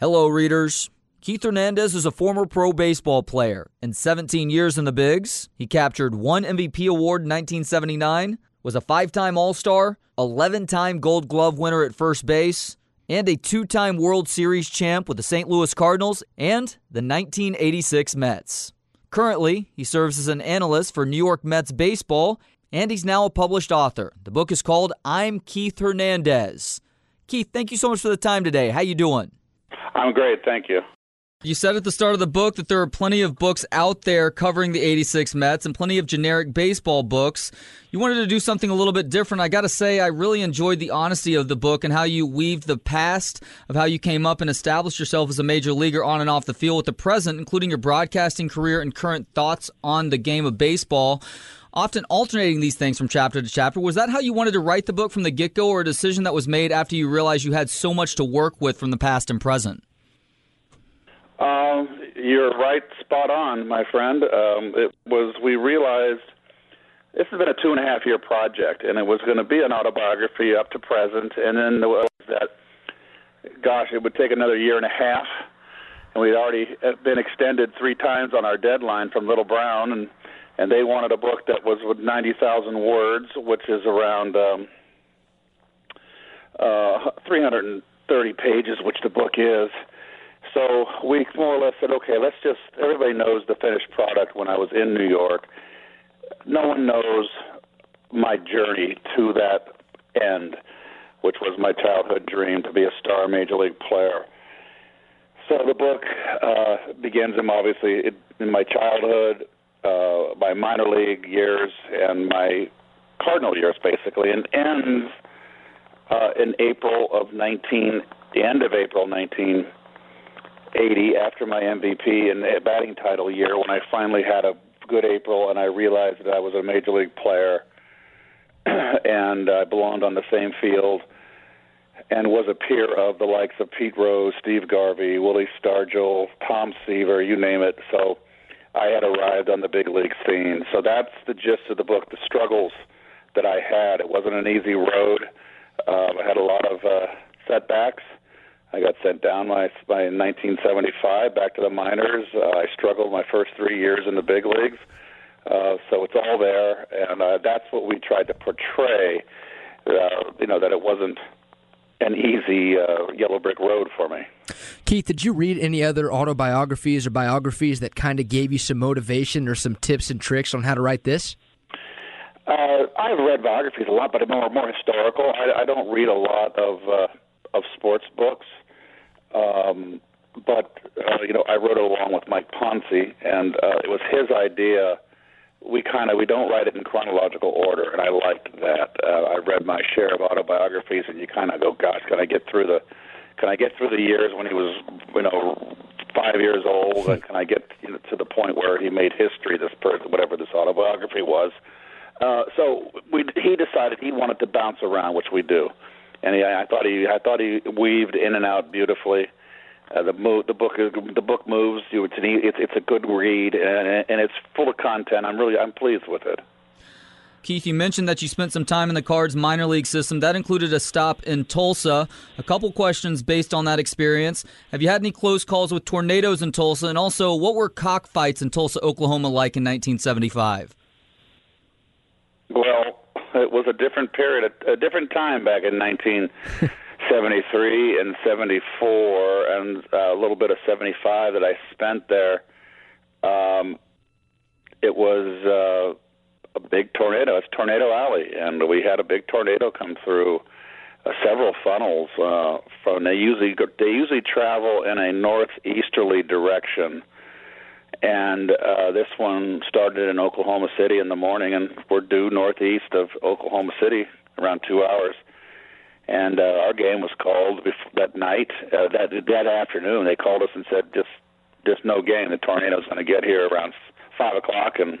Hello, readers. Keith Hernandez is a former pro baseball player. In 17 years in the Bigs, he captured one MVP award in 1979, was a five time All Star, 11 time Gold Glove winner at first base, and a two time World Series champ with the St. Louis Cardinals and the 1986 Mets. Currently, he serves as an analyst for New York Mets baseball, and he's now a published author. The book is called I'm Keith Hernandez. Keith, thank you so much for the time today. How you doing? I'm great, thank you. You said at the start of the book that there are plenty of books out there covering the 86 Mets and plenty of generic baseball books. You wanted to do something a little bit different. I got to say, I really enjoyed the honesty of the book and how you weaved the past of how you came up and established yourself as a major leaguer on and off the field with the present, including your broadcasting career and current thoughts on the game of baseball often alternating these things from chapter to chapter. Was that how you wanted to write the book from the get go, or a decision that was made after you realized you had so much to work with from the past and present? Um, you're right, spot on, my friend. Um, it was we realized this has been a two and a half year project, and it was going to be an autobiography up to present, and then there was that. Gosh, it would take another year and a half, and we'd already been extended three times on our deadline from Little Brown, and and they wanted a book that was with ninety thousand words, which is around um, uh, three hundred and thirty pages, which the book is so we more or less said, okay, let's just, everybody knows the finished product when I was in New York. No one knows my journey to that end, which was my childhood dream to be a star major league player. So the book uh, begins in obviously in my childhood, uh, my minor league years, and my Cardinal years, basically, and ends uh, in April of 19, the end of April 19. 80 after my MVP and batting title year when I finally had a good April and I realized that I was a major league player and I belonged on the same field and was a peer of the likes of Pete Rose, Steve Garvey, Willie Stargell, Tom Seaver, you name it. So I had arrived on the big league scene. So that's the gist of the book, the struggles that I had. It wasn't an easy road. Uh, I had a lot of uh, setbacks I got sent down by, by 1975 back to the minors. Uh, I struggled my first three years in the big leagues. Uh, so it's all there, and uh, that's what we tried to portray. Uh, you know that it wasn't an easy uh, yellow brick road for me. Keith, did you read any other autobiographies or biographies that kind of gave you some motivation or some tips and tricks on how to write this? Uh, I've read biographies a lot, but more more historical. I, I don't read a lot of uh, of sports books. Um, but uh, you know, I wrote it along with Mike Ponce, and uh, it was his idea. We kind of we don't write it in chronological order, and I liked that. Uh, I read my share of autobiographies, and you kind of go, "Gosh, can I get through the, can I get through the years when he was, you know, five years old, and can I get you know, to the point where he made history? This person, whatever this autobiography was." Uh, so we, he decided he wanted to bounce around, which we do and he, I thought he I thought he weaved in and out beautifully. Uh, the mo- the book the book moves. You it's an, it's it's a good read and and it's full of content. I'm really I'm pleased with it. Keith, you mentioned that you spent some time in the Cards minor league system. That included a stop in Tulsa. A couple questions based on that experience. Have you had any close calls with tornadoes in Tulsa? And also, what were cockfights in Tulsa, Oklahoma like in 1975? Well, it was a different period, a, a different time back in 1973 and 74, and uh, a little bit of 75 that I spent there. Um, it was uh, a big tornado. It's Tornado Alley, and we had a big tornado come through. Uh, several funnels uh, from they usually they usually travel in a northeasterly direction and uh, this one started in Oklahoma City in the morning, and we're due northeast of Oklahoma City around two hours. And uh, our game was called that night, uh, that that afternoon. They called us and said, "Just, just no game. The tornado's going to get here around five o'clock, and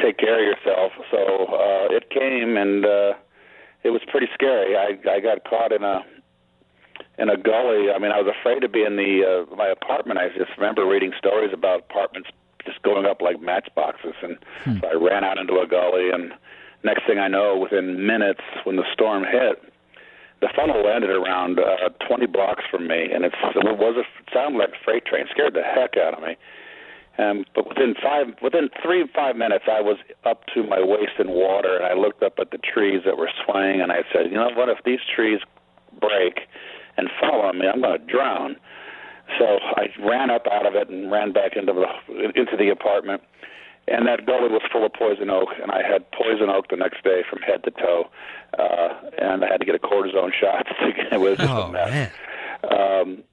take care of yourself." So uh, it came, and uh, it was pretty scary. I I got caught in a in a gully. I mean, I was afraid to be in the uh, my apartment. I just remember reading stories about apartments just going up like matchboxes, and hmm. so I ran out into a gully. And next thing I know, within minutes, when the storm hit, the funnel landed around uh, 20 blocks from me, and it was a it sounded like a freight train. Scared the heck out of me. Um, but within five, within three five minutes, I was up to my waist in water, and I looked up at the trees that were swaying, and I said, "You know what? If these trees break and fall on me, I'm going to drown." So I ran up out of it and ran back into the into the apartment. And that gully was full of poison oak, and I had poison oak the next day from head to toe, uh, and I had to get a cortisone shot. it was just oh, a mess. Man. Um,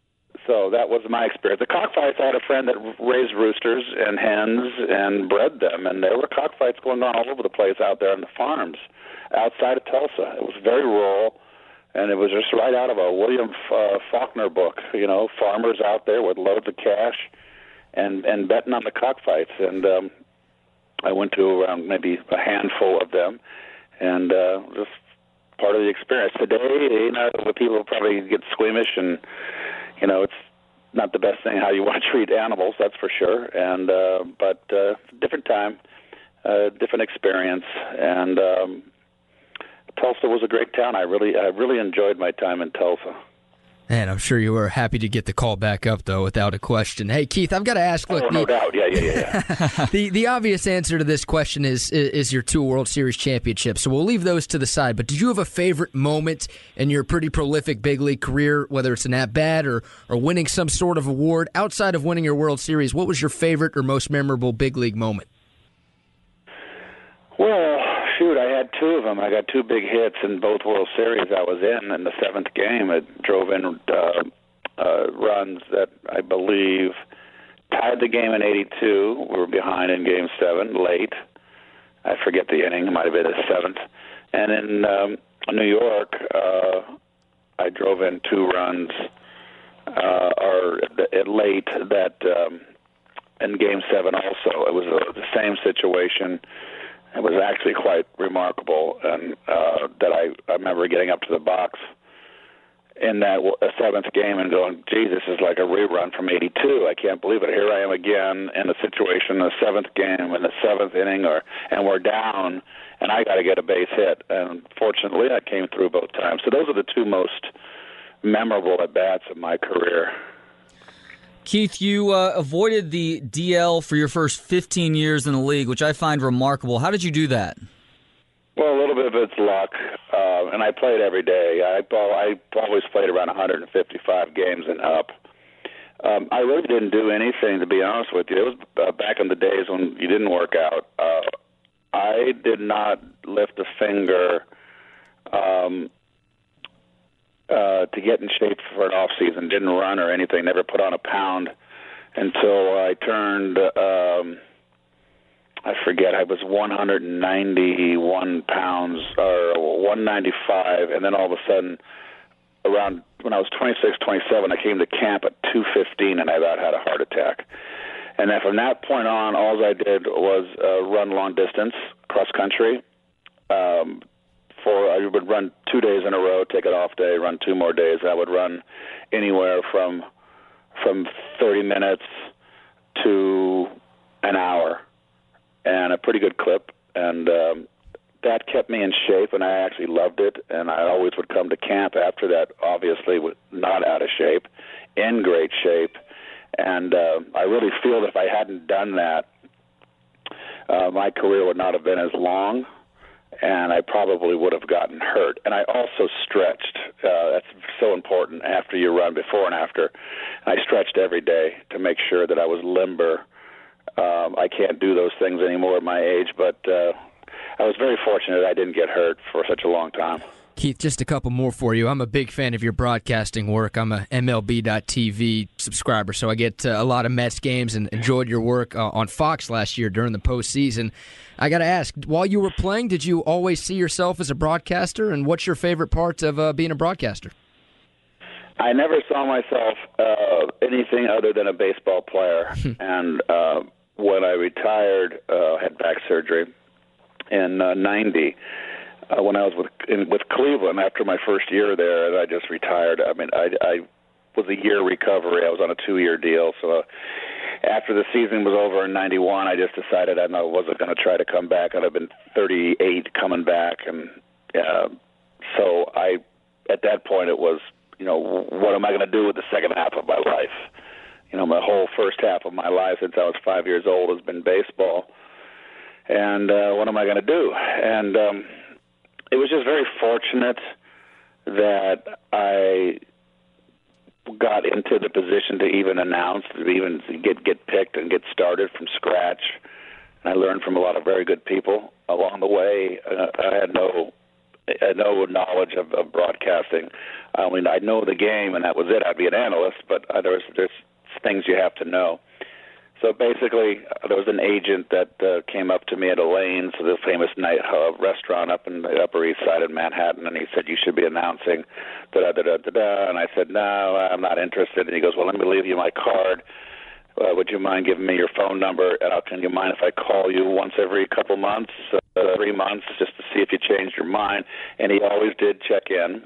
so that was my experience. The cockfights, I had a friend that raised roosters and hens and bred them, and there were cockfights going on all over the place out there on the farms outside of Tulsa. It was very rural and it was just right out of a William uh, Faulkner book. You know, farmers out there with loads of cash, and and betting on the cockfights. And um, I went to around maybe a handful of them, and uh, just part of the experience. Today, you know, people probably get squeamish, and you know, it's not the best thing how you want to treat animals. That's for sure. And uh, but uh, different time, uh, different experience, and um, Tulsa was a great town. I really, I really enjoyed my time in Tulsa. And I'm sure you were happy to get the call back up, though, without a question. Hey, Keith, I've got to ask. Look, oh, no the, doubt. Yeah, yeah, yeah. yeah. the the obvious answer to this question is is your two World Series championships. So we'll leave those to the side. But did you have a favorite moment in your pretty prolific big league career, whether it's an at bat or or winning some sort of award outside of winning your World Series? What was your favorite or most memorable big league moment? Well, had two of them. I got two big hits in both World Series I was in. In the seventh game, it drove in uh, uh, runs that I believe tied the game in '82. We were behind in Game Seven, late. I forget the inning. It might have been the seventh. And in um, New York, uh, I drove in two runs, uh, or at late that um, in Game Seven. Also, it was uh, the same situation it was actually quite remarkable, and uh, that I, I remember getting up to the box in that seventh game and going, "Gee, this is like a rerun from '82. I can't believe it. Here I am again in a situation, the seventh game, in the seventh inning, or and we're down, and I got to get a base hit. And fortunately, I came through both times. So those are the two most memorable at bats of my career. Keith, you uh, avoided the DL for your first 15 years in the league, which I find remarkable. How did you do that? Well, a little bit of it's luck, uh, and I played every day. I, I always played around 155 games and up. Um, I really didn't do anything, to be honest with you. It was uh, back in the days when you didn't work out. Uh, I did not lift a finger um, uh, to get in shape for an off season. Didn't run or anything. Never put on a pound until I turned. Um, I forget. I was 191 pounds or 195, and then all of a sudden, around when I was 26, 27, I came to camp at 215, and I about had a heart attack. And then from that point on, all I did was uh, run long distance, cross country, um, for I would run two days in a row, take an off day, run two more days. I would run anywhere from from 30 minutes to an hour, and a pretty good clip. And um, that kept me in shape, and I actually loved it. And I always would come to camp after that, obviously not out of shape, in great shape. And uh, I really feel that if I hadn't done that, uh, my career would not have been as long and I probably would have gotten hurt. And I also stretched. Uh, that's so important after you run, before and after. I stretched every day to make sure that I was limber. Um, I can't do those things anymore at my age, but uh, I was very fortunate I didn't get hurt for such a long time. Keith, just a couple more for you. I'm a big fan of your broadcasting work. I'm a MLB.TV subscriber, so I get uh, a lot of Mets games and enjoyed your work uh, on Fox last year during the postseason. I got to ask, while you were playing, did you always see yourself as a broadcaster? And what's your favorite part of uh, being a broadcaster? I never saw myself uh, anything other than a baseball player. and uh, when I retired, uh, had back surgery in uh, '90 uh, when I was with in, with Cleveland after my first year there, and I just retired. I mean, I, I was a year recovery. I was on a two year deal, so. Uh, after the season was over in '91, I just decided I wasn't going to try to come back. I'd have been 38 coming back, and uh, so I at that point, it was, you know, what am I going to do with the second half of my life? You know, my whole first half of my life since I was five years old has been baseball, and uh, what am I going to do? And um, it was just very fortunate that I got into the position to even announce, to even get get picked and get started from scratch. And I learned from a lot of very good people along the way. Uh, I had no I had no knowledge of, of broadcasting. I mean, I know the game, and that was it. I'd be an analyst, but uh, there's there's things you have to know. So basically, uh, there was an agent that uh, came up to me at Elaine's, the famous night uh, restaurant up in the Upper East Side of Manhattan, and he said, "You should be announcing." Da da da da da. And I said, "No, I'm not interested." And he goes, "Well, let me leave you my card. Uh, would you mind giving me your phone number? And I'll, can you mind if I call you once every couple months, uh, three months, just to see if you changed your mind?" And he always did check in.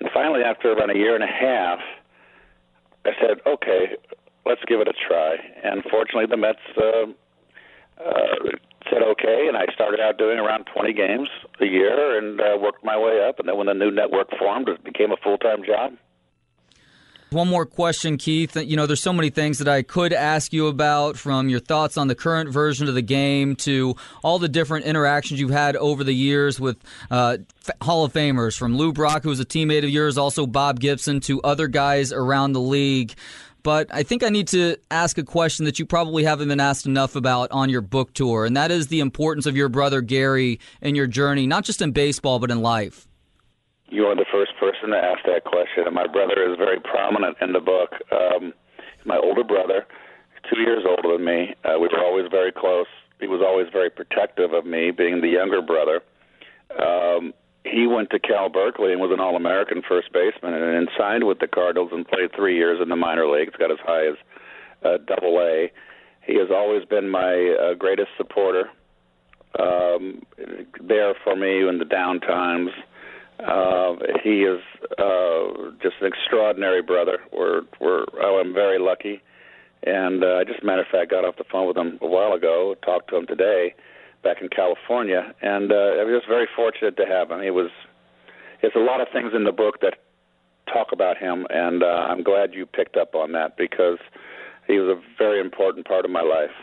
And finally, after about a year and a half, I said, "Okay, let's give it a try. And fortunately, the Mets uh, uh, said okay, and I started out doing around 20 games a year and uh, worked my way up. And then when the new network formed, it became a full time job. One more question, Keith. You know, there's so many things that I could ask you about from your thoughts on the current version of the game to all the different interactions you've had over the years with uh, Hall of Famers, from Lou Brock, who was a teammate of yours, also Bob Gibson, to other guys around the league but I think I need to ask a question that you probably haven't been asked enough about on your book tour, and that is the importance of your brother Gary in your journey, not just in baseball, but in life. You are the first person to ask that question, and my brother is very prominent in the book. Um, my older brother, two years older than me, uh, we were always very close. He was always very protective of me, being the younger brother. Um, he went to Cal Berkeley and was an All American first baseman and, and signed with the Cardinals and played three years in the minor leagues, got as high as uh, Double A. He has always been my uh, greatest supporter, um, there for me in the down times. Uh, he is uh, just an extraordinary brother. We're, we're, oh, I'm very lucky. And uh, I just, matter of fact, got off the phone with him a while ago, talked to him today back in California, and uh, I was very fortunate to have him. He was. There's a lot of things in the book that talk about him, and uh, I'm glad you picked up on that because he was a very important part of my life.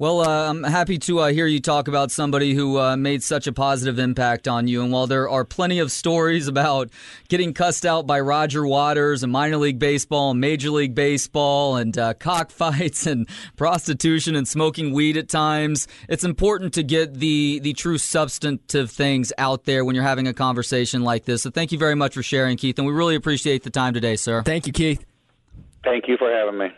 Well, uh, I'm happy to uh, hear you talk about somebody who uh, made such a positive impact on you. And while there are plenty of stories about getting cussed out by Roger Waters and minor league baseball and major league baseball and uh, cockfights and prostitution and smoking weed at times, it's important to get the, the true substantive things out there when you're having a conversation like this. So thank you very much for sharing, Keith. And we really appreciate the time today, sir. Thank you, Keith. Thank you for having me.